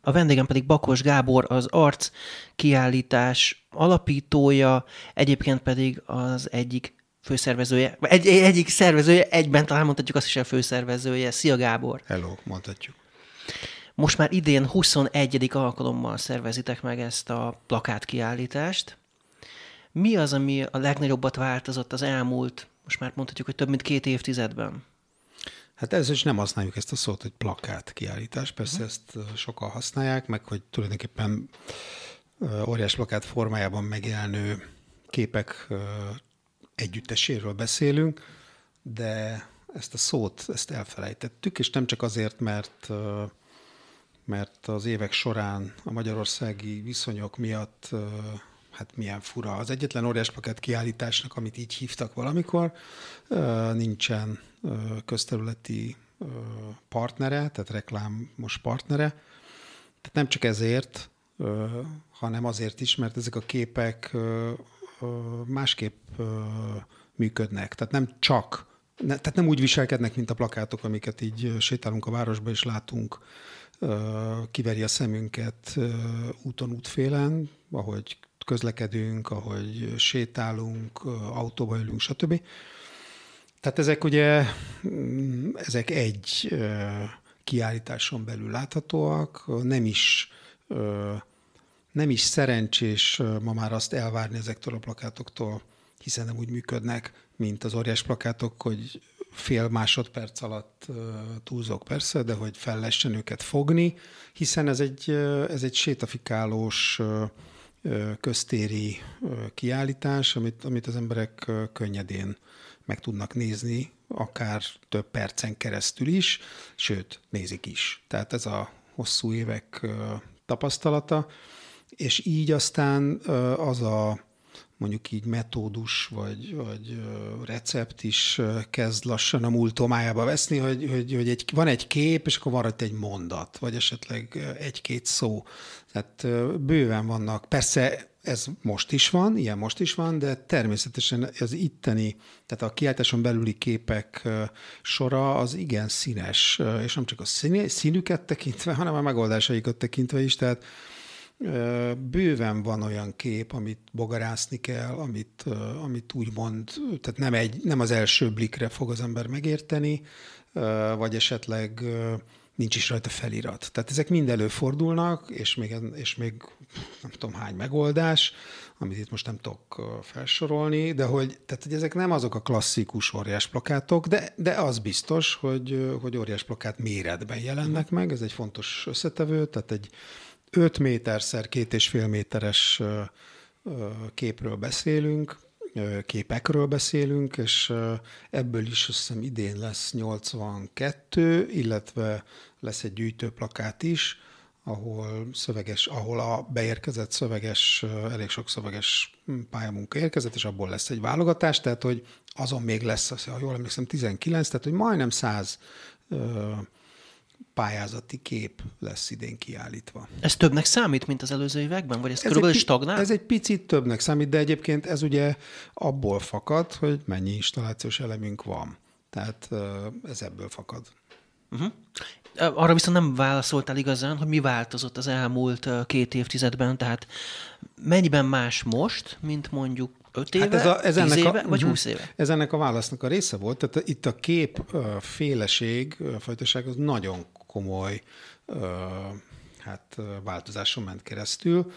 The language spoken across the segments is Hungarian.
a vendégem pedig Bakos Gábor, az Arc kiállítás alapítója, egyébként pedig az egyik főszervezője, vagy egy, egyik szervezője, egyben talán mondhatjuk azt is a főszervezője. Szia Gábor! Hello, mondhatjuk. Most már idén 21. alkalommal szervezitek meg ezt a plakátkiállítást. Mi az, ami a legnagyobbat változott az elmúlt, most már mondhatjuk, hogy több mint két évtizedben? Hát ez is nem használjuk ezt a szót, hogy plakát kiállítás. Persze uh-huh. ezt sokan használják, meg hogy tulajdonképpen óriás plakát formájában megjelenő képek együtteséről beszélünk, de ezt a szót, ezt elfelejtettük, és nem csak azért, mert mert az évek során a magyarországi viszonyok miatt hát milyen fura. Az egyetlen óriás plakát kiállításnak, amit így hívtak valamikor, nincsen közterületi partnere, tehát reklámos partnere. Tehát nem csak ezért, hanem azért is, mert ezek a képek másképp működnek. Tehát nem csak, tehát nem úgy viselkednek, mint a plakátok, amiket így sétálunk a városba, és látunk, kiveri a szemünket úton, útfélen, ahogy közlekedünk, ahogy sétálunk, autóba ülünk, stb. Tehát ezek ugye, mm, ezek egy kiállításon belül láthatóak, nem is nem is szerencsés ma már azt elvárni ezektől a plakátoktól, hiszen nem úgy működnek, mint az óriás plakátok, hogy fél másodperc alatt túlzok persze, de hogy fel őket fogni, hiszen ez egy, ez egy sétafikálós köztéri kiállítás, amit, amit az emberek könnyedén meg tudnak nézni, akár több percen keresztül is, sőt, nézik is. Tehát ez a hosszú évek tapasztalata, és így aztán az a mondjuk így metódus vagy, vagy recept is kezd lassan a múltomájába veszni, hogy, hogy, hogy egy, van egy kép, és akkor van rajta egy mondat, vagy esetleg egy-két szó. Tehát bőven vannak. Persze ez most is van, ilyen most is van, de természetesen az itteni, tehát a kiáltáson belüli képek sora az igen színes, és nem csak a színüket tekintve, hanem a megoldásaikat tekintve is, tehát bőven van olyan kép, amit bogarászni kell, amit, amit úgymond, tehát nem, egy, nem az első blikre fog az ember megérteni, vagy esetleg nincs is rajta felirat. Tehát ezek mind előfordulnak, és még, és még nem tudom hány megoldás, amit itt most nem tudok felsorolni, de hogy, tehát, hogy ezek nem azok a klasszikus óriás plakátok, de, de az biztos, hogy, hogy óriás plakát méretben jelennek meg, ez egy fontos összetevő, tehát egy 5 méterszer két és fél méteres képről beszélünk, képekről beszélünk, és ebből is azt hiszem idén lesz 82, illetve lesz egy gyűjtőplakát is, ahol szöveges, ahol a beérkezett szöveges, elég sok szöveges pályamunka érkezett, és abból lesz egy válogatás, tehát hogy azon még lesz, ha jól emlékszem, 19, tehát hogy majdnem 100 pályázati kép lesz idén kiállítva. Ez többnek számít, mint az előző években? Vagy ez, ez körülbelül pi- stagnál? Ez egy picit többnek számít, de egyébként ez ugye abból fakad, hogy mennyi installációs elemünk van. Tehát ez ebből fakad. Uh-huh. Arra viszont nem válaszoltál igazán, hogy mi változott az elmúlt két évtizedben, tehát mennyiben más most, mint mondjuk 5 éve, hát ez a, ez ennek éve, a, vagy 20 mhm. éve? Ez ennek a válasznak a része volt. Tehát itt a kép féleség, fajtaság az nagyon komoly hát, változáson ment keresztül.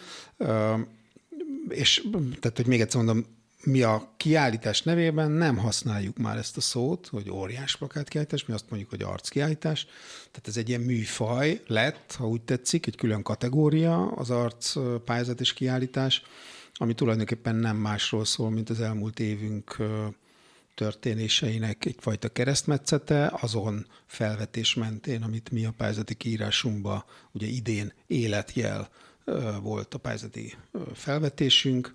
És tehát, hogy még egyszer mondom, mi a kiállítás nevében nem használjuk már ezt a szót, hogy óriás plakátkiállítás, mi azt mondjuk, hogy arckiállítás. Tehát ez egy ilyen műfaj lett, ha úgy tetszik, egy külön kategória az arc pályázat és kiállítás, ami tulajdonképpen nem másról szól, mint az elmúlt évünk történéseinek egyfajta keresztmetszete, azon felvetés mentén, amit mi a pályázati kiírásunkban ugye idén életjel volt a pályázati felvetésünk,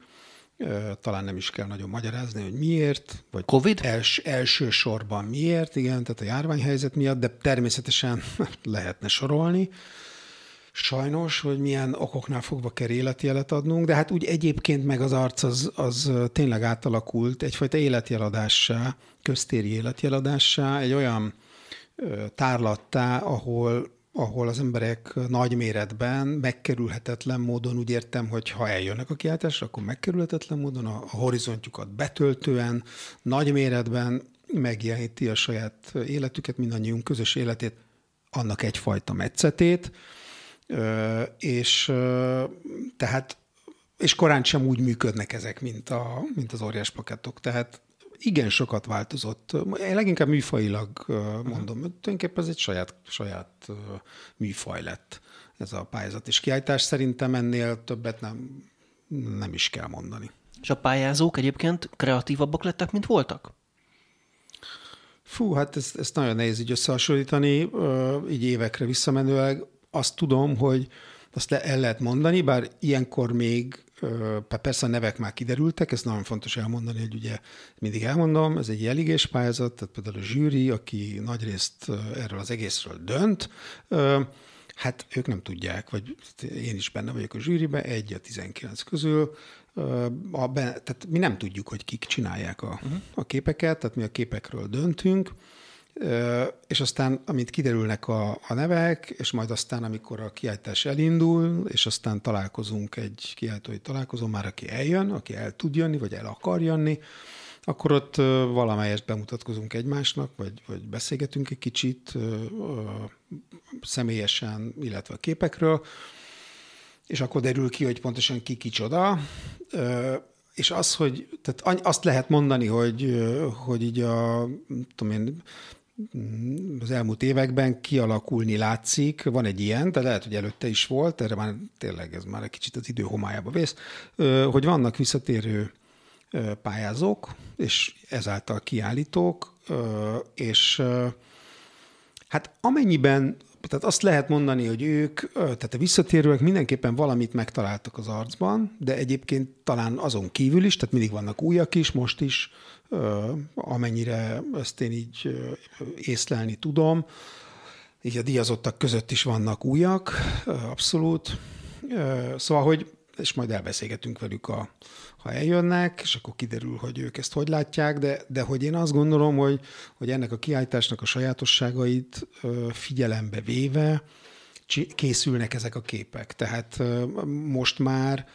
talán nem is kell nagyon magyarázni, hogy miért, vagy Covid? Els, elsősorban miért, igen, tehát a járványhelyzet miatt, de természetesen lehetne sorolni. Sajnos, hogy milyen okoknál fogva kell életjelet adnunk, de hát úgy egyébként meg az arc az, az tényleg átalakult egyfajta életjeladássá, köztéri életjeladássá, egy olyan tárlattá, ahol ahol az emberek nagy méretben megkerülhetetlen módon, úgy értem, hogy ha eljönnek a kiáltásra, akkor megkerülhetetlen módon a, a horizontjukat betöltően, nagy méretben megjeleníti a saját életüket, mindannyiunk közös életét, annak egyfajta metszetét, és tehát és korán sem úgy működnek ezek, mint, a, mint az óriás plaketok. Tehát igen sokat változott. Én leginkább műfajilag mondom, uh-huh. tulajdonképpen ez egy saját, saját műfaj lett ez a pályázat. És kiállítás szerintem ennél többet nem, nem is kell mondani. És a pályázók egyébként kreatívabbak lettek, mint voltak? Fú, hát ezt, ezt nagyon nehéz így összehasonlítani, így évekre visszamenőleg. Azt tudom, hogy azt le, el lehet mondani, bár ilyenkor még persze a nevek már kiderültek, ez nagyon fontos elmondani, hogy ugye mindig elmondom, ez egy jeligés pályázat, tehát például a zsűri, aki nagyrészt erről az egészről dönt, hát ők nem tudják, vagy én is benne vagyok a zsűriben, egy a 19 közül, a, tehát mi nem tudjuk, hogy kik csinálják a, uh-huh. a képeket, tehát mi a képekről döntünk, és aztán, amint kiderülnek a, a nevek, és majd aztán, amikor a kiállítás elindul, és aztán találkozunk egy kiállítói találkozó, már aki eljön, aki el tud jönni, vagy el akar jönni, akkor ott valamelyest bemutatkozunk egymásnak, vagy, vagy beszélgetünk egy kicsit személyesen, illetve a képekről, és akkor derül ki, hogy pontosan ki kicsoda, és az, hogy tehát azt lehet mondani, hogy, hogy így a, tudom én, az elmúlt években kialakulni látszik, van egy ilyen, de lehet, hogy előtte is volt, erre már tényleg ez már egy kicsit az idő homályába vész, hogy vannak visszatérő pályázók, és ezáltal kiállítók, és hát amennyiben, tehát azt lehet mondani, hogy ők, tehát a visszatérőek mindenképpen valamit megtaláltak az arcban, de egyébként talán azon kívül is, tehát mindig vannak újak is, most is, amennyire ezt én így észlelni tudom. Így a díjazottak között is vannak újak, abszolút. Szóval, hogy és majd elbeszélgetünk velük, a, ha eljönnek, és akkor kiderül, hogy ők ezt hogy látják, de, de hogy én azt gondolom, hogy, hogy ennek a kiállításnak a sajátosságait figyelembe véve készülnek ezek a képek. Tehát most már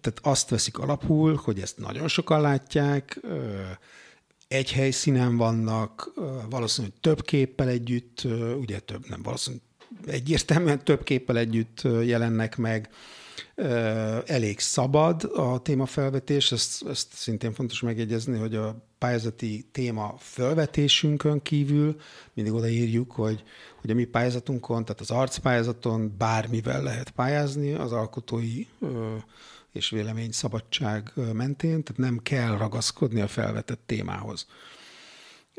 tehát azt veszik alapul, hogy ezt nagyon sokan látják, egy helyszínen vannak, valószínűleg több képpel együtt, ugye több, nem valószínűleg egyértelműen több képpel együtt jelennek meg, elég szabad a témafelvetés, ezt, ezt szintén fontos megjegyezni, hogy a pályázati téma felvetésünkön kívül mindig odaírjuk, hogy, hogy a mi pályázatunkon, tehát az arcpályázaton bármivel lehet pályázni az alkotói és vélemény szabadság mentén, tehát nem kell ragaszkodni a felvetett témához.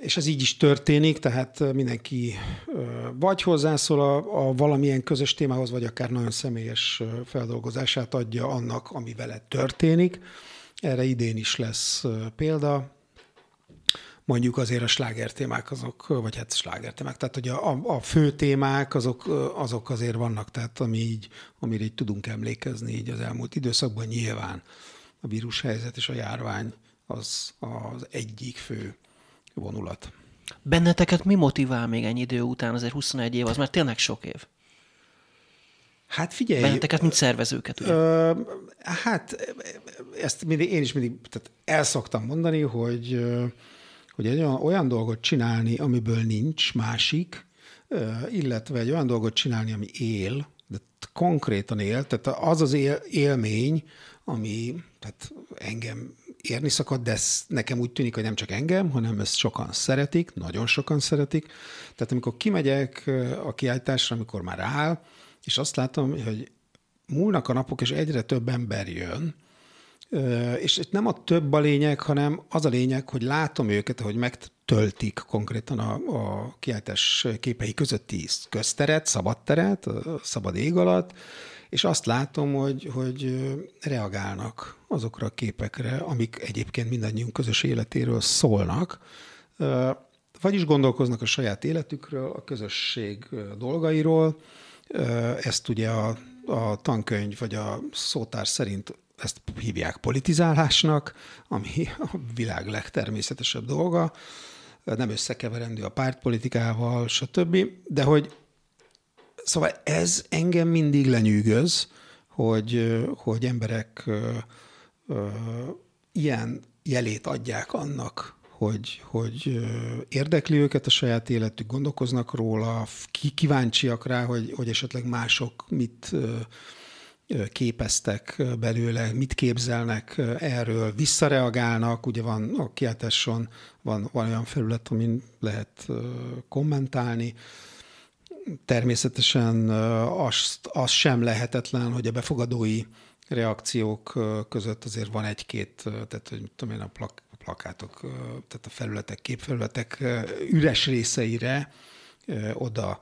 És ez így is történik, tehát mindenki vagy hozzászól a, a valamilyen közös témához, vagy akár nagyon személyes feldolgozását adja annak, ami vele történik. Erre idén is lesz példa. Mondjuk azért a slágertémák azok, vagy hát slágertémák, tehát hogy a, a fő témák azok, azok azért vannak, tehát ami így, amire így tudunk emlékezni így az elmúlt időszakban nyilván a vírushelyzet és a járvány az az egyik fő vonulat. Benneteket mi motivál még ennyi idő után, azért 21 év, az már tényleg sok év? Hát figyelj. Benneteket, mint szervezőket, ugye? Ö, hát ezt mindig, én is mindig tehát el szoktam mondani, hogy, hogy egy olyan, olyan dolgot csinálni, amiből nincs másik, illetve egy olyan dolgot csinálni, ami él, de konkrétan él, tehát az az él, élmény, ami tehát engem érni szakad, de ez nekem úgy tűnik, hogy nem csak engem, hanem ezt sokan szeretik, nagyon sokan szeretik. Tehát amikor kimegyek a kiállításra, amikor már áll, és azt látom, hogy múlnak a napok, és egyre több ember jön, és itt nem a több a lényeg, hanem az a lényeg, hogy látom őket, hogy megtöltik konkrétan a, a kiállítás képei közötti közteret, szabad teret, szabad ég alatt, és azt látom, hogy, hogy reagálnak azokra a képekre, amik egyébként mindannyiunk közös életéről szólnak, vagyis gondolkoznak a saját életükről, a közösség dolgairól. Ezt ugye a, a tankönyv vagy a szótár szerint ezt hívják politizálásnak, ami a világ legtermészetesebb dolga, nem összekeverendő a pártpolitikával, stb. De hogy szóval ez engem mindig lenyűgöz, hogy, hogy emberek ö, ö, ilyen jelét adják annak, hogy, hogy érdekli őket a saját életük, gondolkoznak róla, kíváncsiak rá, hogy, hogy esetleg mások mit képeztek belőle, mit képzelnek erről, visszareagálnak, ugye van a kiáltáson van, van olyan felület, amin lehet kommentálni. Természetesen azt, az sem lehetetlen, hogy a befogadói reakciók között azért van egy-két, tehát hogy tudom én, a plak, plakátok, tehát a felületek, képfelületek üres részeire oda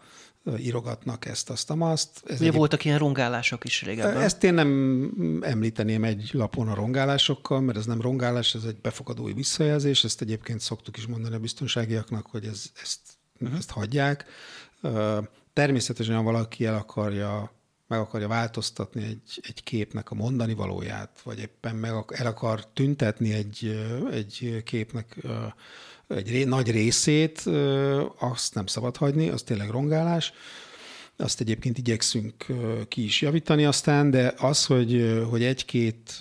írogatnak ezt, azt, azt. Ez Ugye egy... voltak ilyen rongálások is régebben. Ezt én nem említeném egy lapon a rongálásokkal, mert ez nem rongálás, ez egy befogadói visszajelzés, ezt egyébként szoktuk is mondani a biztonságiaknak, hogy ez, ezt, uh-huh. ezt hagyják. Természetesen, ha valaki el akarja meg akarja változtatni egy, egy képnek a mondani valóját, vagy éppen meg el akar tüntetni egy, egy képnek egy nagy részét, azt nem szabad hagyni, az tényleg rongálás. Azt egyébként igyekszünk ki is javítani aztán, de az, hogy, hogy egy-két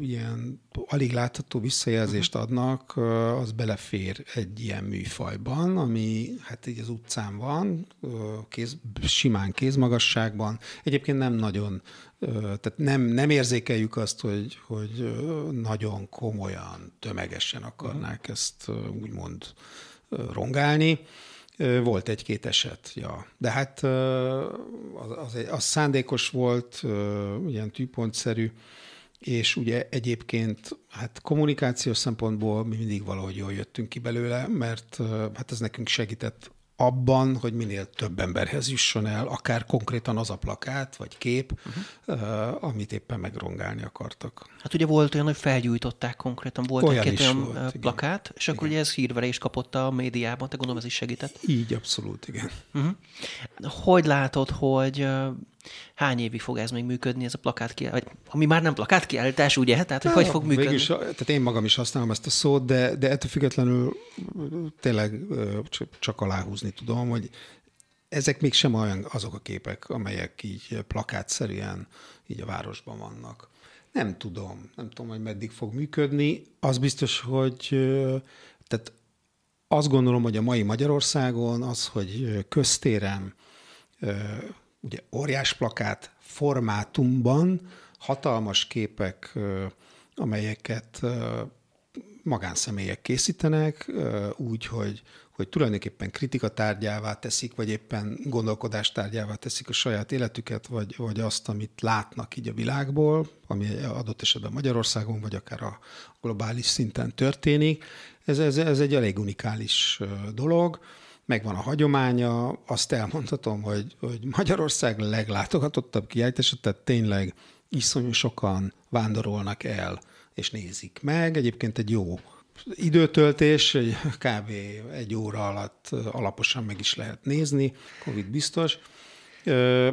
ilyen alig látható visszajelzést adnak, az belefér egy ilyen műfajban, ami hát így az utcán van, kéz, simán kézmagasságban. Egyébként nem nagyon, tehát nem, nem érzékeljük azt, hogy, hogy nagyon komolyan, tömegesen akarnák ezt úgymond rongálni. Volt egy-két eset, ja. De hát az, az, az szándékos volt, ilyen tűpontszerű, és ugye egyébként hát kommunikációs szempontból mi mindig valahogy jól jöttünk ki belőle, mert hát ez nekünk segített abban, hogy minél több emberhez jusson el, akár konkrétan az a plakát vagy kép, uh-huh. amit éppen megrongálni akartak. Hát ugye volt olyan, hogy felgyújtották konkrétan, volt olyan egy olyan volt, plakát, igen. és akkor igen. ugye ez hírverést kapott a médiában, te gondolom ez is segített? Így, abszolút, igen. Uh-huh. Hogy látod, hogy hány évig fog ez még működni, ez a plakát vagy ami már nem plakát kiállítás, ugye? Tehát, hogy hogy fog működni? Is, tehát én magam is használom ezt a szót, de, de ettől függetlenül tényleg csak aláhúzni tudom, hogy ezek még sem olyan azok a képek, amelyek így plakátszerűen így a városban vannak. Nem tudom, nem tudom, hogy meddig fog működni. Az biztos, hogy tehát azt gondolom, hogy a mai Magyarországon az, hogy köztéren ugye óriás plakát formátumban hatalmas képek, amelyeket magánszemélyek készítenek, úgy, hogy, hogy tulajdonképpen kritika tárgyává teszik, vagy éppen gondolkodás tárgyává teszik a saját életüket, vagy, vagy azt, amit látnak így a világból, ami adott esetben Magyarországon, vagy akár a globális szinten történik. Ez, ez, ez egy elég unikális dolog megvan a hagyománya, azt elmondhatom, hogy, hogy Magyarország leglátogatottabb kiállítása, tehát tényleg iszonyú sokan vándorolnak el és nézik meg. Egyébként egy jó időtöltés, kb. egy óra alatt alaposan meg is lehet nézni, Covid biztos.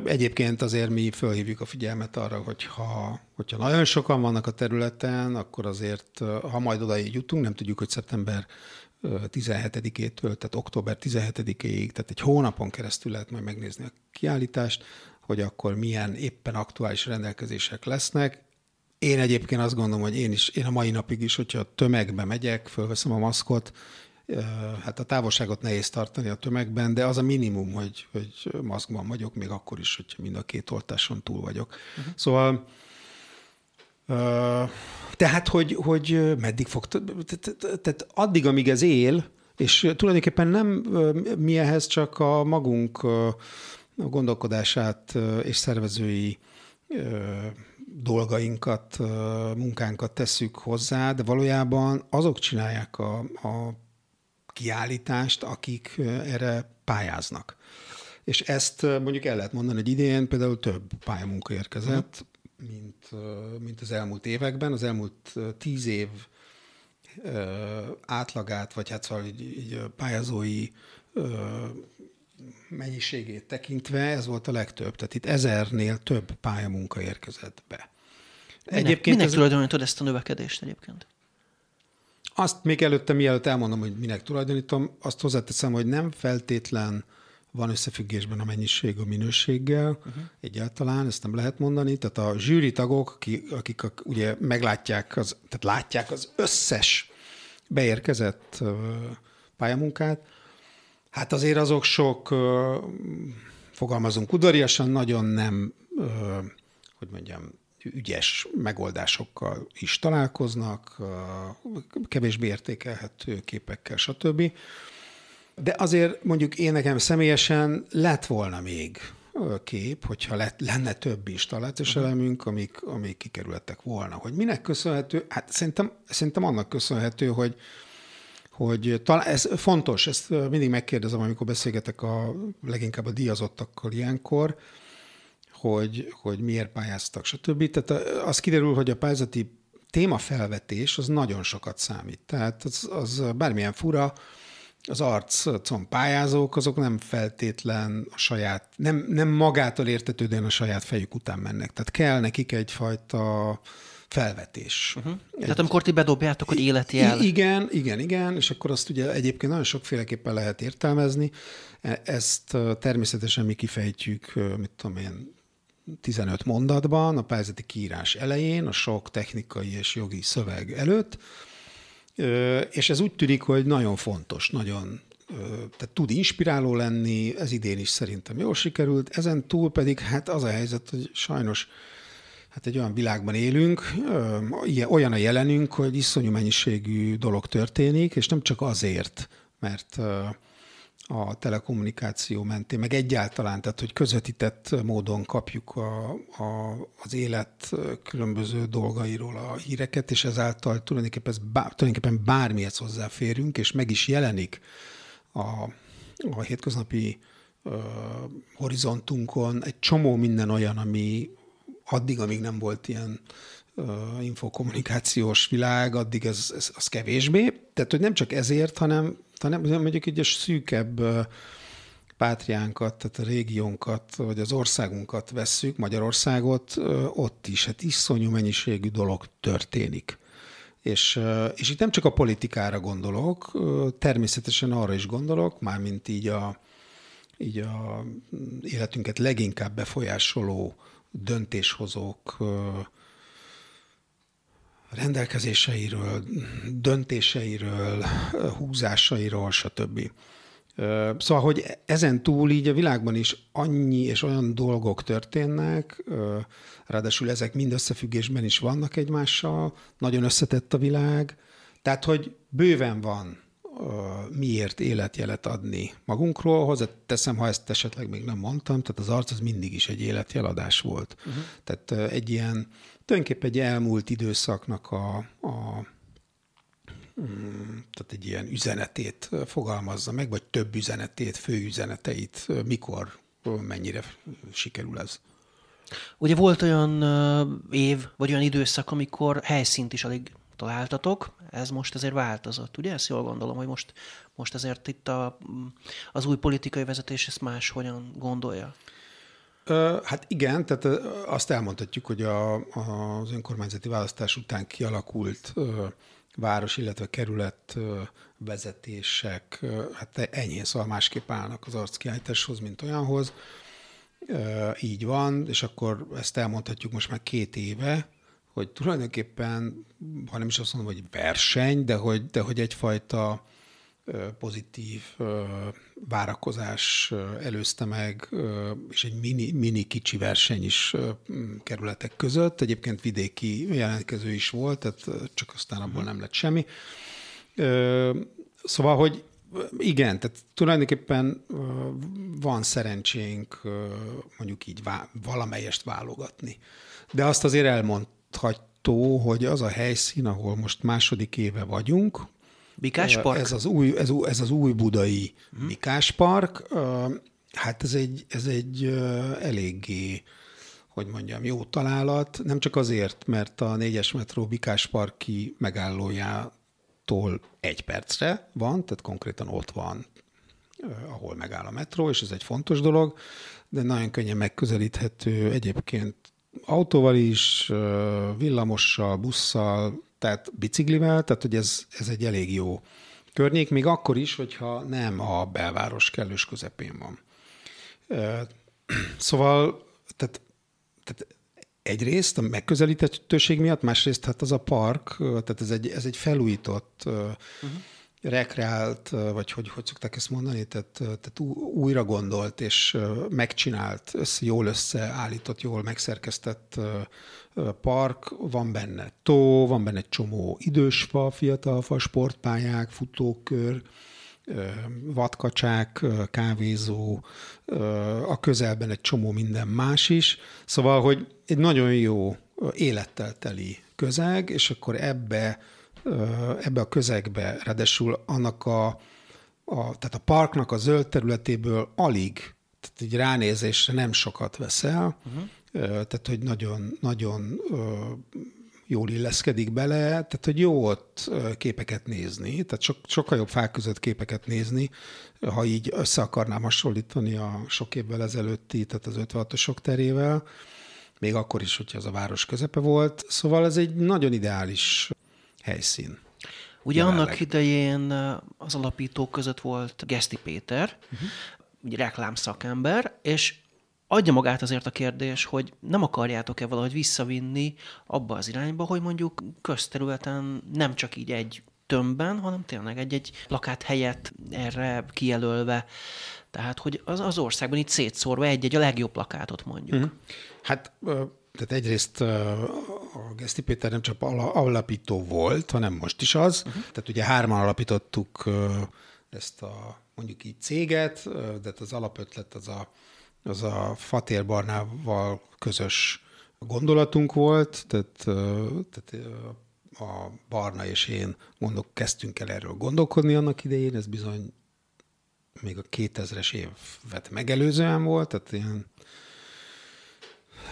Egyébként azért mi fölhívjuk a figyelmet arra, hogy ha, hogyha nagyon sokan vannak a területen, akkor azért, ha majd odaig jutunk, nem tudjuk, hogy szeptember 17-től, tehát október 17-ig, tehát egy hónapon keresztül lehet majd megnézni a kiállítást, hogy akkor milyen éppen aktuális rendelkezések lesznek. Én egyébként azt gondolom, hogy én is, én a mai napig is, hogyha tömegbe megyek, fölveszem a maszkot, hát a távolságot nehéz tartani a tömegben, de az a minimum, hogy, hogy maszkban vagyok, még akkor is, hogyha mind a két oltáson túl vagyok. Uh-huh. Szóval tehát, hogy, hogy meddig fog, tehát addig, amíg ez él, és tulajdonképpen nem mi ehhez csak a magunk gondolkodását és szervezői dolgainkat, munkánkat tesszük hozzá, de valójában azok csinálják a, a kiállítást, akik erre pályáznak. És ezt mondjuk el lehet mondani, hogy idén például több pályamunka érkezett, mint, mint az elmúlt években. Az elmúlt tíz év átlagát, vagy hát szóval így, így pályázói mennyiségét tekintve ez volt a legtöbb. Tehát itt ezernél több pályamunka érkezett be. Minek, egyébként minek ez... tulajdonítod ezt a növekedést egyébként? Azt még előtte, mielőtt elmondom, hogy minek tulajdonítom, azt hozzáteszem, hogy nem feltétlen van összefüggésben a mennyiség a minőséggel uh-huh. egyáltalán, ezt nem lehet mondani. Tehát a zsűri tagok, akik, akik ugye meglátják, az, tehát látják az összes beérkezett pályamunkát, hát azért azok sok, fogalmazunk udariasan, nagyon nem, hogy mondjam, ügyes megoldásokkal is találkoznak, kevésbé értékelhető képekkel, stb. De azért mondjuk én nekem személyesen lett volna még kép, hogyha lett, lenne több installációs uh-huh. elemünk, amik, amik kikerültek volna. Hogy minek köszönhető? Hát szerintem, szerintem annak köszönhető, hogy, hogy talán ez fontos, ezt mindig megkérdezem, amikor beszélgetek a leginkább a díjazottakkal ilyenkor, hogy, hogy miért pályáztak, stb. Tehát az kiderül, hogy a pályázati témafelvetés az nagyon sokat számít. Tehát az, az bármilyen fura, az arcon pályázók, azok nem feltétlen a saját, nem, nem magától értetődően a saját fejük után mennek. Tehát kell nekik egyfajta felvetés. Uh-huh. Egy... Tehát amikor ti bedobjátok, hogy életi el. Igen, igen, igen, és akkor azt ugye egyébként nagyon sokféleképpen lehet értelmezni. E, ezt természetesen mi kifejtjük, mit tudom én, 15 mondatban, a pályázati kiírás elején, a sok technikai és jogi szöveg előtt, és ez úgy tűnik, hogy nagyon fontos, nagyon tehát tud inspiráló lenni, ez idén is szerintem jól sikerült, ezen túl pedig hát az a helyzet, hogy sajnos hát egy olyan világban élünk, olyan a jelenünk, hogy iszonyú mennyiségű dolog történik, és nem csak azért, mert a telekommunikáció mentén, meg egyáltalán, tehát hogy közvetített módon kapjuk a, a, az élet különböző dolgairól a híreket, és ezáltal tulajdonképpen, ez bár, tulajdonképpen bármihez hozzáférünk, és meg is jelenik a, a hétköznapi uh, horizontunkon egy csomó minden olyan, ami addig, amíg nem volt ilyen infokommunikációs világ, addig ez, ez az kevésbé. Tehát, hogy nem csak ezért, hanem hanem mondjuk egy szűkebb pátriánkat, tehát a régiónkat, vagy az országunkat vesszük, Magyarországot, ott is hát iszonyú mennyiségű dolog történik. És, és itt nem csak a politikára gondolok, természetesen arra is gondolok, mármint így a, így a életünket leginkább befolyásoló döntéshozók, rendelkezéseiről, döntéseiről, húzásairól, stb. Szóval, hogy ezen túl így a világban is annyi és olyan dolgok történnek, ráadásul ezek mind összefüggésben is vannak egymással, nagyon összetett a világ, tehát, hogy bőven van miért életjelet adni magunkról. Hozzá teszem, ha ezt esetleg még nem mondtam, tehát az arc az mindig is egy életjeladás volt. Uh-huh. Tehát egy ilyen tulajdonképpen egy elmúlt időszaknak a, a hmm, tehát egy ilyen üzenetét fogalmazza meg, vagy több üzenetét, fő üzeneteit, mikor, mennyire sikerül ez. Ugye volt olyan év, vagy olyan időszak, amikor helyszínt is alig találtatok, ez most azért változott, ugye? Ezt jól gondolom, hogy most, most azért itt a, az új politikai vezetés ezt más hogyan gondolja. Hát igen, tehát azt elmondhatjuk, hogy a, az önkormányzati választás után kialakult város, illetve kerület vezetések, hát enyhén szóval másképp állnak az arckiállításhoz, mint olyanhoz. Így van, és akkor ezt elmondhatjuk most már két éve, hogy tulajdonképpen, ha nem is azt mondom, hogy verseny, de hogy, de hogy egyfajta pozitív várakozás előzte meg, és egy mini, mini kicsi verseny is kerületek között. Egyébként vidéki jelentkező is volt, tehát csak aztán abból nem lett semmi. Szóval, hogy igen, tehát tulajdonképpen van szerencsénk mondjuk így valamelyest válogatni. De azt azért elmondható, hogy az a helyszín, ahol most második éve vagyunk, Bikás Park? Ez az új, ez, ez az új budai hmm. Bikás Park. Hát ez egy, ez egy eléggé, hogy mondjam, jó találat, nem csak azért, mert a négyes metró Bikás parki megállójától egy percre van, tehát konkrétan ott van, ahol megáll a metró, és ez egy fontos dolog, de nagyon könnyen megközelíthető egyébként autóval is, villamossal, busszal, tehát biciklivel, tehát hogy ez, ez egy elég jó környék, még akkor is, hogyha nem a belváros kellős közepén van. Szóval, tehát, tehát egyrészt a megközelíthetőség miatt, másrészt hát az a park, tehát ez egy, ez egy felújított, uh-huh. Rekreált, vagy hogy, hogy szokták ezt mondani, tehát, tehát újra gondolt és megcsinált, össze, jól összeállított, jól megszerkesztett park, van benne tó, van benne egy csomó idősfa, fiatalfa, sportpályák, futókör, vadkacsák, kávézó, a közelben egy csomó minden más is. Szóval, hogy egy nagyon jó élettel teli közeg, és akkor ebbe, ebbe a közegbe, ráadásul annak a, a, tehát a parknak a zöld területéből alig, tehát egy ránézésre nem sokat veszel, uh-huh. tehát hogy nagyon, nagyon jól illeszkedik bele, tehát hogy jó ott képeket nézni, tehát so, sokkal jobb fák között képeket nézni, ha így össze akarnám hasonlítani a sok évvel ezelőtti, tehát az 56-osok terével, még akkor is, hogyha az a város közepe volt. Szóval ez egy nagyon ideális helyszín. Ugye jelenleg. annak idején az alapítók között volt Geszti Péter, uh-huh. ugye reklámszakember, és adja magát azért a kérdés, hogy nem akarjátok-e valahogy visszavinni abba az irányba, hogy mondjuk közterületen nem csak így egy tömbben, hanem tényleg egy-egy plakát helyett erre kijelölve. Tehát, hogy az, az országban itt szétszórva egy-egy a legjobb plakátot mondjuk. Mm. Hát tehát egyrészt a Geszti Péter nem csak alapító volt, hanem most is az. Uh-huh. Tehát ugye hárman alapítottuk ezt a mondjuk így céget, de hát az alapötlet az a az a Fatér Barnával közös gondolatunk volt, tehát, tehát a Barna és én gondok, kezdtünk el erről gondolkodni annak idején, ez bizony még a 2000-es évet megelőzően volt, tehát ilyen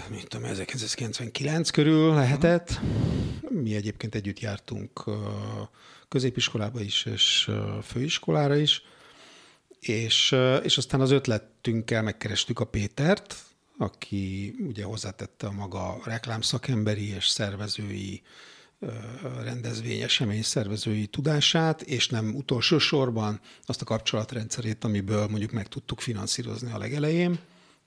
mit tudom, 1999 körül lehetett. Mi egyébként együtt jártunk középiskolába is, és főiskolára is, és, és aztán az ötletünkkel megkerestük a Pétert, aki ugye hozzátette a maga reklámszakemberi és szervezői rendezvény, esemény szervezői tudását, és nem utolsó sorban azt a kapcsolatrendszerét, amiből mondjuk meg tudtuk finanszírozni a legelején.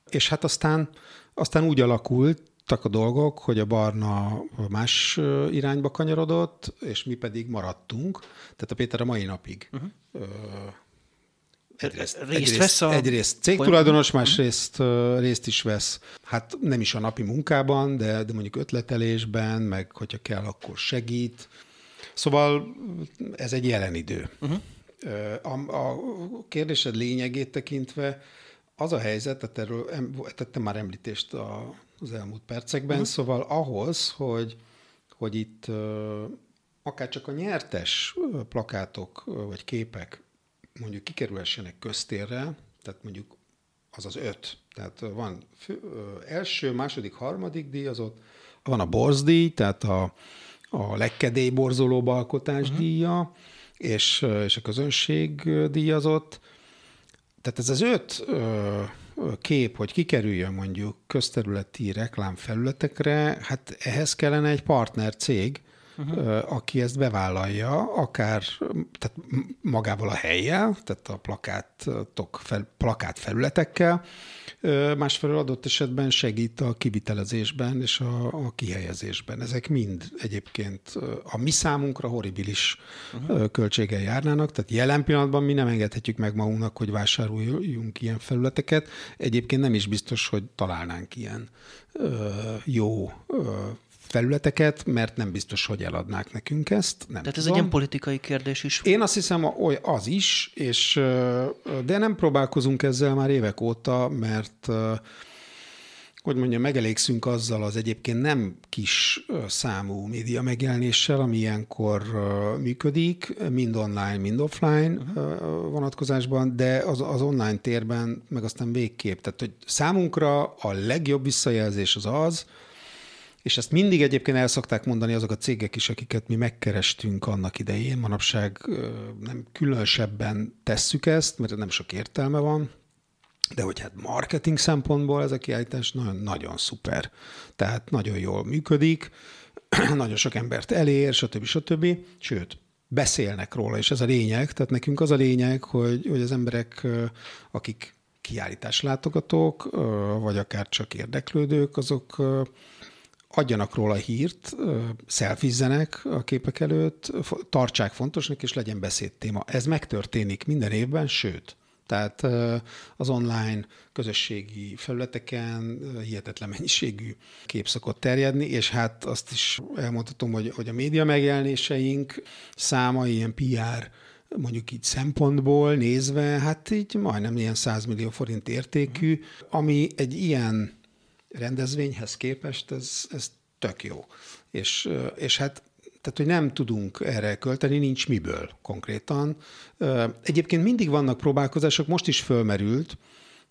És hát aztán, aztán úgy alakult, a dolgok, hogy a barna más irányba kanyarodott, és mi pedig maradtunk. Tehát a Péter a mai napig uh-huh egyrészt, részt egyrészt, vesz a... Egyrészt cégtulajdonos, másrészt uh, részt is vesz, hát nem is a napi munkában, de, de mondjuk ötletelésben, meg hogyha kell, akkor segít. Szóval ez egy jelen idő. Uh-huh. A, a kérdésed lényegét tekintve az a helyzet, tehát erről tettem már említést a, az elmúlt percekben, uh-huh. szóval ahhoz, hogy, hogy itt akár csak a nyertes plakátok vagy képek mondjuk kikerülhessenek köztérre, tehát mondjuk az az öt, tehát van fő, első, második, harmadik díjazott, van a borzdíj, tehát a, a legkedély borzoló alkotás uh-huh. díja, és, és a közönség díjazott. Tehát ez az öt ö, kép, hogy kikerüljön mondjuk közterületi reklámfelületekre, hát ehhez kellene egy partner cég, uh-huh. aki ezt bevállalja, akár tehát magával a helyjel, tehát a plakátok, fel, plakát felületekkel, másfelől adott esetben segít a kivitelezésben és a, a kihelyezésben. Ezek mind egyébként a mi számunkra horribilis uh-huh. költséggel járnának, tehát jelen pillanatban mi nem engedhetjük meg magunknak, hogy vásároljunk ilyen felületeket. Egyébként nem is biztos, hogy találnánk ilyen jó felületeket, mert nem biztos, hogy eladnák nekünk ezt. Nem Tehát tudom. ez egy ilyen politikai kérdés is. Én azt hiszem, hogy az is, és, de nem próbálkozunk ezzel már évek óta, mert hogy mondjam, megelégszünk azzal az egyébként nem kis számú média megjelenéssel, ami ilyenkor működik, mind online, mind offline uh-huh. vonatkozásban, de az, az online térben meg aztán végképp. Tehát, hogy számunkra a legjobb visszajelzés az az, és ezt mindig egyébként el szokták mondani azok a cégek is, akiket mi megkerestünk annak idején. Manapság nem különösebben tesszük ezt, mert nem sok értelme van, de hogy hát marketing szempontból ez a kiállítás nagyon, nagyon szuper. Tehát nagyon jól működik, nagyon sok embert elér, stb. stb. Sőt, beszélnek róla, és ez a lényeg. Tehát nekünk az a lényeg, hogy, hogy az emberek, akik kiállítás látogatók, vagy akár csak érdeklődők, azok adjanak róla hírt, szelfizzenek a képek előtt, tartsák fontosnak, és legyen beszédtéma. Ez megtörténik minden évben, sőt, tehát az online közösségi felületeken hihetetlen mennyiségű kép szokott terjedni, és hát azt is elmondhatom, hogy, hogy a média megjelenéseink száma ilyen PR mondjuk így szempontból nézve, hát így majdnem ilyen 100 millió forint értékű, ami egy ilyen rendezvényhez képest ez, ez tök jó. És, és hát tehát, hogy nem tudunk erre költeni, nincs miből konkrétan. Egyébként mindig vannak próbálkozások, most is fölmerült,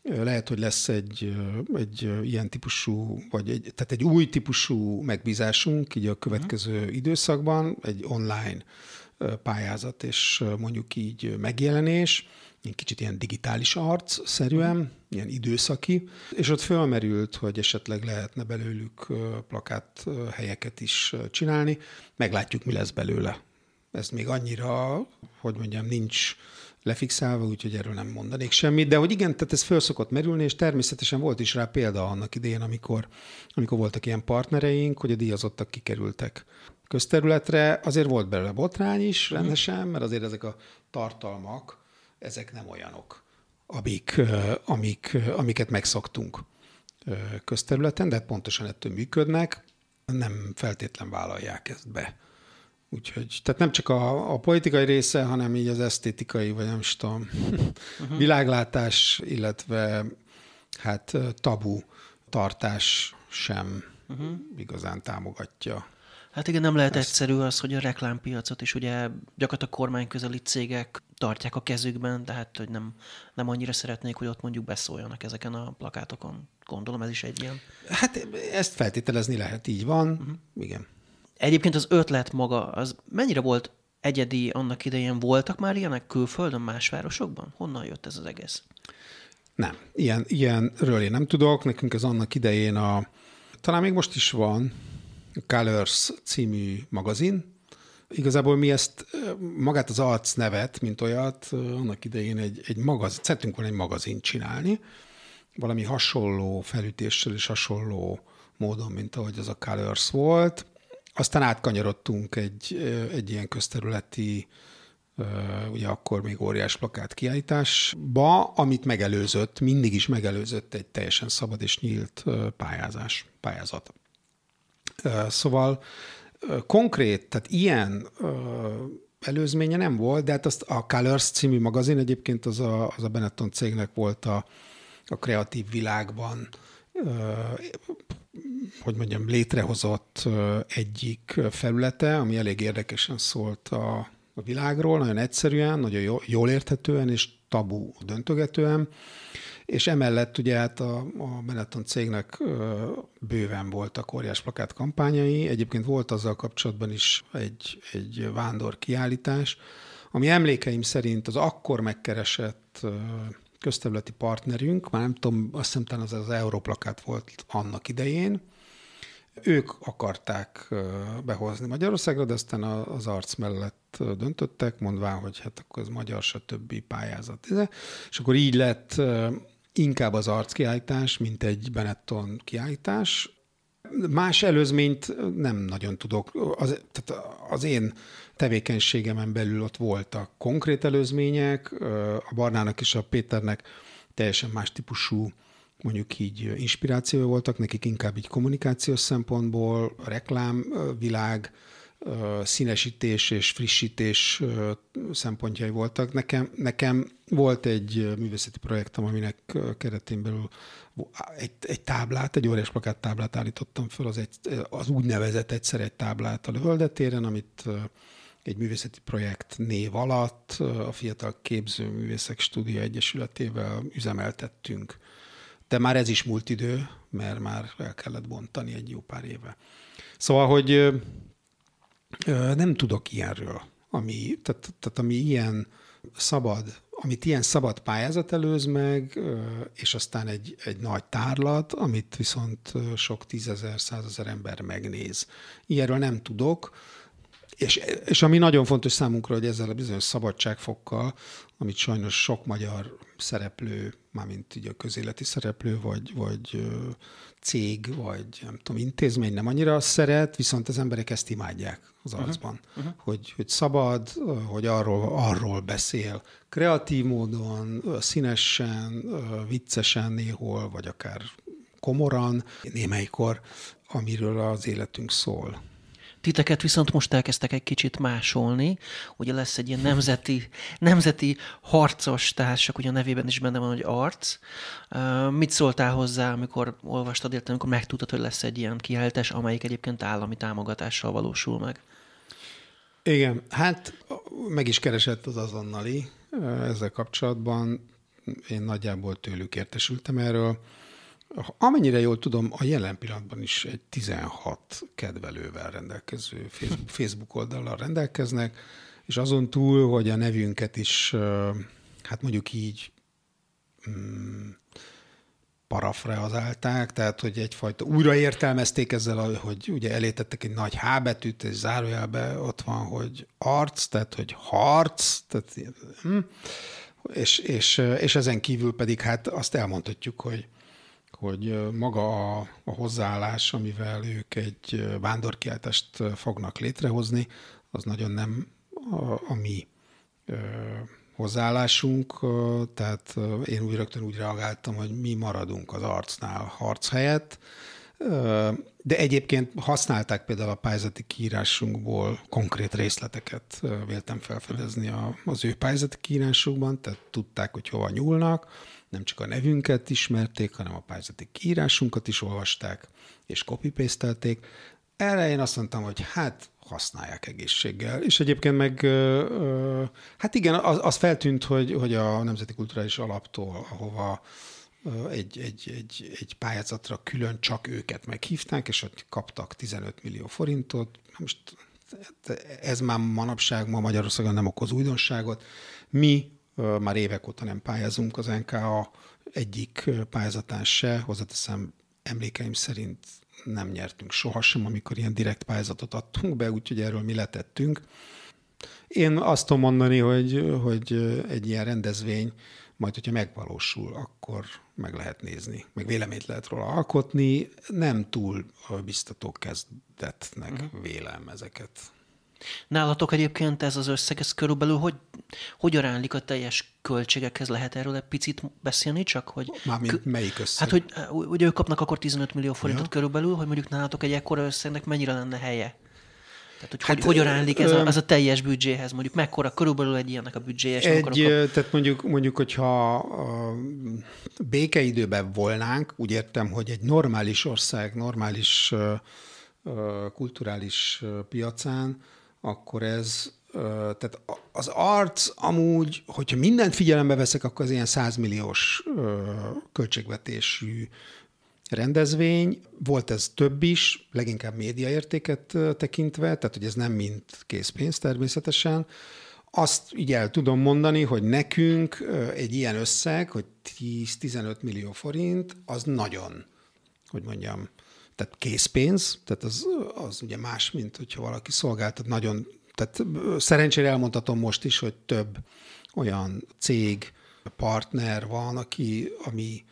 lehet, hogy lesz egy, egy ilyen típusú, vagy egy, tehát egy új típusú megbízásunk így a következő uh-huh. időszakban, egy online pályázat és mondjuk így megjelenés, kicsit ilyen digitális arc szerűen, uh-huh. ilyen időszaki, és ott fölmerült, hogy esetleg lehetne belőlük plakát helyeket is csinálni. Meglátjuk, mi lesz belőle. Ez még annyira, hogy mondjam, nincs lefixálva, úgyhogy erről nem mondanék semmit, de hogy igen, tehát ez föl szokott merülni, és természetesen volt is rá példa annak idején, amikor, amikor voltak ilyen partnereink, hogy a díjazottak kikerültek közterületre, azért volt belőle botrány is mhm. rendesen, mert azért ezek a tartalmak, ezek nem olyanok, amik, amik, amiket megszoktunk közterületen, de pontosan ettől működnek, nem feltétlen vállalják ezt be. Úgyhogy, tehát nem csak a, a politikai része, hanem így az esztétikai, vagy nem is tudom, uh-huh. világlátás, illetve hát tabu tartás sem uh-huh. igazán támogatja Hát igen, nem lehet Ezt. egyszerű az, hogy a reklámpiacot is ugye gyakorlatilag kormányközeli cégek tartják a kezükben, tehát hogy nem, nem annyira szeretnék, hogy ott mondjuk beszóljanak ezeken a plakátokon. Gondolom ez is egy ilyen. Hát ezt feltételezni lehet, így van. Uh-huh. Igen. Egyébként az ötlet maga, az mennyire volt egyedi annak idején? Voltak már ilyenek külföldön, más városokban? Honnan jött ez az egész? Nem, ilyen, ilyenről én nem tudok. Nekünk ez annak idején a, talán még most is van, Colors című magazin. Igazából mi ezt, magát az arc nevet, mint olyat, annak idején egy, egy magazin, szeretünk volna egy magazin csinálni, valami hasonló felütéssel és hasonló módon, mint ahogy az a Colors volt. Aztán átkanyarodtunk egy, egy ilyen közterületi, ugye akkor még óriás plakát kiállításba, amit megelőzött, mindig is megelőzött egy teljesen szabad és nyílt pályázás, pályázat. Szóval konkrét, tehát ilyen előzménye nem volt, de hát azt a Colors című magazin egyébként az a, az a Benetton cégnek volt a, a kreatív világban, hogy mondjam, létrehozott egyik felülete, ami elég érdekesen szólt a, a világról, nagyon egyszerűen, nagyon jól, érthetően és tabu döntögetően. És emellett ugye hát a, a Benetton cégnek bőven voltak óriás plakát kampányai, egyébként volt azzal kapcsolatban is egy, egy vándor kiállítás, ami emlékeim szerint az akkor megkeresett közterületi partnerünk, már nem tudom, azt hiszem talán az az Europlakát volt annak idején, ők akarták behozni Magyarországra, de aztán az arc mellett döntöttek, mondván, hogy hát akkor ez magyar, stb. pályázat. És akkor így lett inkább az arckiállítás, mint egy Benetton kiállítás. Más előzményt nem nagyon tudok. Az, tehát az én tevékenységemen belül ott voltak konkrét előzmények, a Barnának és a Péternek teljesen más típusú mondjuk így inspirációja voltak, nekik inkább így kommunikációs szempontból, reklámvilág, színesítés és frissítés szempontjai voltak. Nekem, nekem volt egy művészeti projektem, aminek keretén belül egy, egy táblát, egy óriás plakát táblát állítottam föl, az, egy, az úgynevezett egyszer egy táblát a Lövöldetéren, amit egy művészeti projekt név alatt a Fiatal Képző Művészek Stúdia Egyesületével üzemeltettünk. De már ez is múlt idő, mert már el kellett bontani egy jó pár éve. Szóval, hogy nem tudok ilyenről, ami, tehát, tehát ami ilyen szabad, amit ilyen szabad pályázat előz meg, és aztán egy, egy nagy tárlat, amit viszont sok tízezer, százezer ember megnéz. Ilyenről nem tudok, és, és ami nagyon fontos számunkra, hogy ezzel a bizonyos szabadságfokkal, amit sajnos sok magyar szereplő, mármint ugye a közéleti szereplő, vagy, vagy cég, vagy nem tudom, intézmény nem annyira szeret, viszont az emberek ezt imádják az uh-huh. arcban. Uh-huh. Hogy, hogy szabad, hogy arról, arról beszél kreatív módon, színesen, viccesen néhol, vagy akár komoran, némelykor, amiről az életünk szól. Titeket viszont most elkezdtek egy kicsit másolni. Ugye lesz egy ilyen nemzeti, nemzeti harcos társak, ugye a nevében is benne van, hogy arc. Mit szóltál hozzá, amikor olvastad, illetve amikor megtudtad, hogy lesz egy ilyen kiállítás, amelyik egyébként állami támogatással valósul meg? Igen, hát meg is keresett az azonnali ezzel kapcsolatban. Én nagyjából tőlük értesültem erről Amennyire jól tudom, a jelen pillanatban is egy 16 kedvelővel rendelkező Facebook, oldallal rendelkeznek, és azon túl, hogy a nevünket is, hát mondjuk így mm, parafreazálták, tehát hogy egyfajta újraértelmezték ezzel, hogy ugye elétettek egy nagy H betűt, és zárójelbe ott van, hogy arc, tehát hogy harc, tehát, hm, és, és, és ezen kívül pedig hát azt elmondhatjuk, hogy hogy maga a, a hozzáállás, amivel ők egy vándorkiáltást fognak létrehozni, az nagyon nem a, a mi ö, hozzáállásunk, tehát én úgy rögtön úgy reagáltam, hogy mi maradunk az arcnál harc helyett, de egyébként használták például a pályázati kiírásunkból konkrét részleteket, véltem felfedezni az ő pályázati kiírásukban, tehát tudták, hogy hova nyúlnak, nem csak a nevünket ismerték, hanem a pályázati kiírásunkat is olvasták, és copy Erre én azt mondtam, hogy hát használják egészséggel. És egyébként meg, hát igen, az, az feltűnt, hogy, hogy a Nemzeti Kulturális Alaptól, ahova egy, egy, egy, egy pályázatra külön csak őket meghívták, és ott kaptak 15 millió forintot. Most ez már manapság, ma Magyarországon nem okoz újdonságot. Mi már évek óta nem pályázunk az NKA egyik pályázatán se, hozzáteszem emlékeim szerint nem nyertünk sohasem, amikor ilyen direkt pályázatot adtunk be, úgyhogy erről mi letettünk. Én azt tudom mondani, hogy, hogy egy ilyen rendezvény majd, hogyha megvalósul, akkor meg lehet nézni, meg véleményt lehet róla alkotni. Nem túl biztató kezdetnek uh-huh. vélem ezeket. Nálatok egyébként ez az összeg, ez körülbelül hogy, hogy aránylik a teljes költségekhez? Lehet erről egy picit beszélni csak? Hogy Mármint melyik összeg? Hát, hogy ugye ők kapnak akkor 15 millió forintot ja. körülbelül, hogy mondjuk nálatok egy ekkora összegnek mennyire lenne helye? Tehát, hogy, hát, hogy hogyan aránylik ez a, ez a teljes büdzséhez? Mondjuk mekkora körülbelül egy ilyennek a büdzséje? Egy, a... Tehát mondjuk, mondjuk, hogyha a békeidőben volnánk, úgy értem, hogy egy normális ország, normális kulturális piacán, akkor ez, tehát az arc amúgy, hogyha mindent figyelembe veszek, akkor az ilyen 100 milliós költségvetésű rendezvény. Volt ez több is, leginkább médiaértéket tekintve, tehát hogy ez nem mind készpénz természetesen. Azt így el tudom mondani, hogy nekünk egy ilyen összeg, hogy 10-15 millió forint, az nagyon, hogy mondjam, tehát készpénz, tehát az, az ugye más, mint hogyha valaki szolgáltat nagyon, tehát szerencsére elmondhatom most is, hogy több olyan cég, partner van, aki, ami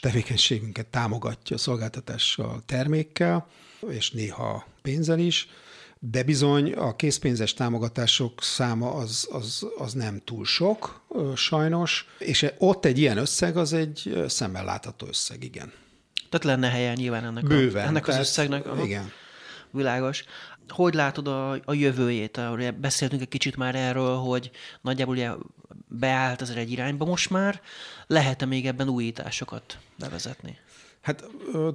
tevékenységünket támogatja szolgáltatással, termékkel, és néha pénzzel is, de bizony a készpénzes támogatások száma az, az, az nem túl sok, sajnos, és ott egy ilyen összeg az egy szemmel látható összeg, igen. Tehát lenne helye nyilván ennek, Bőven, a, ennek az összegnek. Aha. Igen. Világos. Hogy látod a, a jövőjét? Beszéltünk egy kicsit már erről, hogy nagyjából ugye beállt az egy irányba most már. Lehet-e még ebben újításokat bevezetni? Hát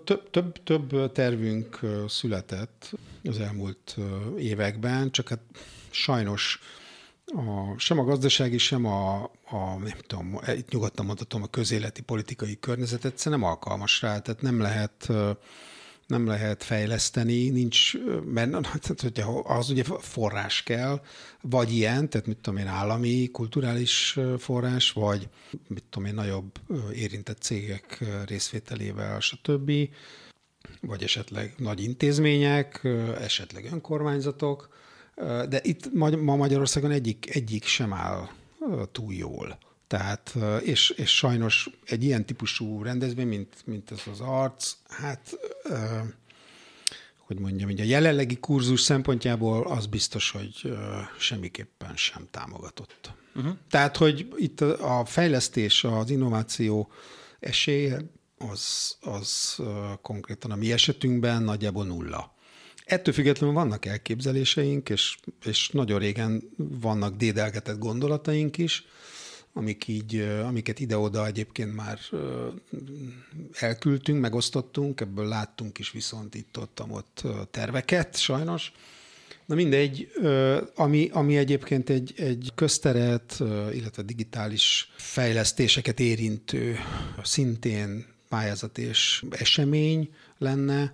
több, több, több tervünk született az elmúlt években, csak hát sajnos a, sem a gazdasági, sem a, a, nem tudom, itt nyugodtan mondhatom, a közéleti politikai környezet egyszerűen nem alkalmas rá, tehát nem lehet nem lehet fejleszteni, nincs, mert tehát, hogyha az ugye forrás kell, vagy ilyen, tehát mit tudom én, állami, kulturális forrás, vagy mit tudom én, nagyobb érintett cégek részvételével, stb., vagy esetleg nagy intézmények, esetleg önkormányzatok, de itt ma Magyarországon egyik, egyik sem áll túl jól. Tehát, és, és sajnos egy ilyen típusú rendezvény, mint, mint ez az arc, hát, hogy mondjam, így a jelenlegi kurzus szempontjából az biztos, hogy semmiképpen sem támogatott. Uh-huh. Tehát, hogy itt a fejlesztés, az innováció esélye, az, az konkrétan a mi esetünkben nagyjából nulla. Ettől függetlenül vannak elképzeléseink, és, és nagyon régen vannak dédelgetett gondolataink is, amik így, amiket ide-oda egyébként már elküldtünk, megosztottunk, ebből láttunk is viszont itt-ott ott terveket, sajnos. Na mindegy, ami, ami egyébként egy, egy közteret, illetve digitális fejlesztéseket érintő szintén pályázat és esemény lenne,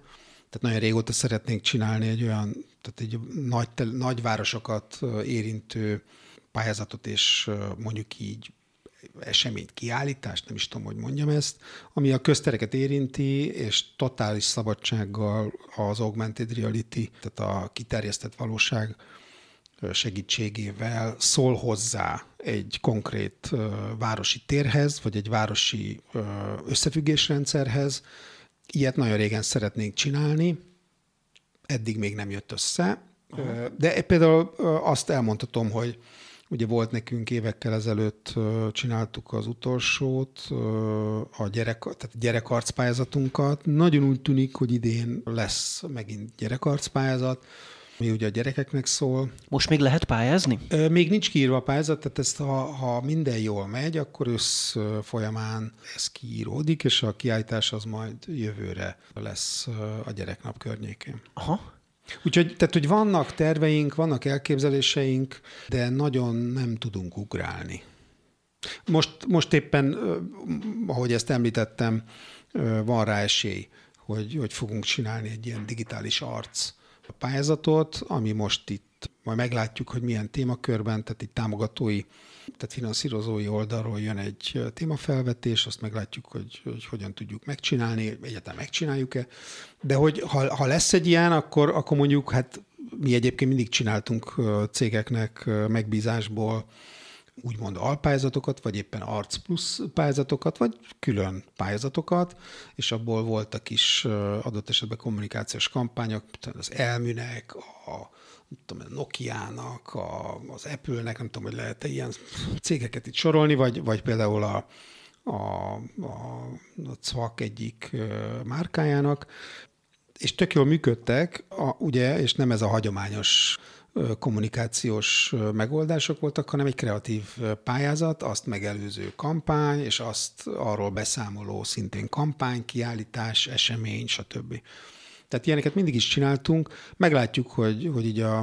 tehát nagyon régóta szeretnénk csinálni egy olyan, tehát egy nagy, nagyvárosokat érintő pályázatot és mondjuk így eseményt, kiállítást, nem is tudom, hogy mondjam ezt, ami a köztereket érinti, és totális szabadsággal az augmented reality, tehát a kiterjesztett valóság segítségével szól hozzá egy konkrét városi térhez, vagy egy városi összefüggésrendszerhez, Ilyet nagyon régen szeretnénk csinálni, eddig még nem jött össze. Aha. De például azt elmondhatom, hogy ugye volt nekünk évekkel ezelőtt csináltuk az utolsót, a gyerek, tehát gyerekarcpályázatunkat. Nagyon úgy tűnik, hogy idén lesz megint gyerekarcpályázat mi ugye a gyerekeknek szól. Most még lehet pályázni? Még nincs kiírva a pályázat, tehát ezt, ha, ha minden jól megy, akkor össz folyamán ez kiíródik, és a kiállítás az majd jövőre lesz a gyereknap környékén. Aha. Úgyhogy tehát, hogy vannak terveink, vannak elképzeléseink, de nagyon nem tudunk ugrálni. Most, most éppen, ahogy ezt említettem, van rá esély, hogy, hogy fogunk csinálni egy ilyen digitális arc a pályázatot, ami most itt majd meglátjuk, hogy milyen témakörben, tehát itt támogatói, tehát finanszírozói oldalról jön egy témafelvetés, azt meglátjuk, hogy, hogy hogyan tudjuk megcsinálni, egyáltalán megcsináljuk-e. De hogy ha, ha lesz egy ilyen, akkor, akkor mondjuk, hát mi egyébként mindig csináltunk cégeknek megbízásból úgymond alpályázatokat, vagy éppen Arc Plus pályázatokat, vagy külön pályázatokat, és abból voltak is adott esetben kommunikációs kampányok, az Elműnek, a tudom, a Nokia-nak, a, az Apple-nek, nem tudom, hogy lehet-e ilyen cégeket itt sorolni, vagy, vagy például a, a, a, a CVAK egyik márkájának, és tök jól működtek, a, ugye, és nem ez a hagyományos kommunikációs megoldások voltak, hanem egy kreatív pályázat, azt megelőző kampány, és azt arról beszámoló szintén kampány, kiállítás, esemény, stb. Tehát ilyeneket mindig is csináltunk. Meglátjuk, hogy, hogy így a,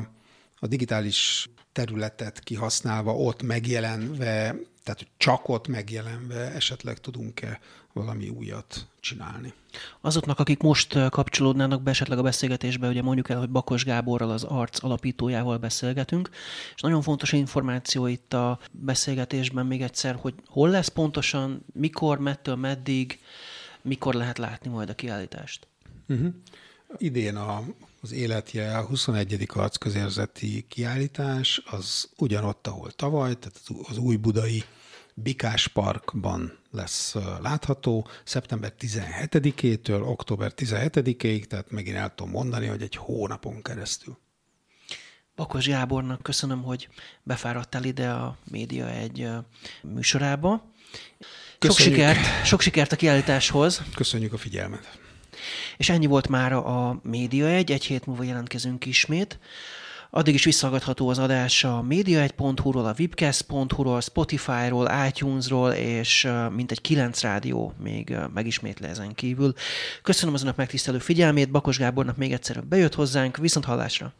a digitális területet kihasználva, ott megjelenve, tehát csak ott megjelenve esetleg tudunk-e valami újat csinálni. Azoknak, akik most kapcsolódnának be esetleg a beszélgetésbe, ugye mondjuk el, hogy Bakos Gáborral, az ARC alapítójával beszélgetünk, és nagyon fontos információ itt a beszélgetésben még egyszer, hogy hol lesz pontosan, mikor, mettől, meddig, mikor lehet látni majd a kiállítást. Uh-huh. Idén a, az életjel 21. arcközérzeti kiállítás az ugyanott, ahol tavaly, tehát az új budai Bikás Parkban lesz látható szeptember 17-től október 17-ig, tehát megint el tudom mondani, hogy egy hónapon keresztül. Bakos Gábornak köszönöm, hogy befáradtál ide a Média egy műsorába. Köszönjük. Sok sikert, sok sikert a kiállításhoz. Köszönjük a figyelmet. És ennyi volt már a Média 1, egy hét múlva jelentkezünk ismét. Addig is visszagadható az adás a média1.hu-ról, a webcast.hu-ról, Spotify-ról, iTunes-ról, és mintegy kilenc rádió még megismétle ezen kívül. Köszönöm az önök megtisztelő figyelmét, Bakos Gábornak még egyszer bejött hozzánk, viszont hallásra!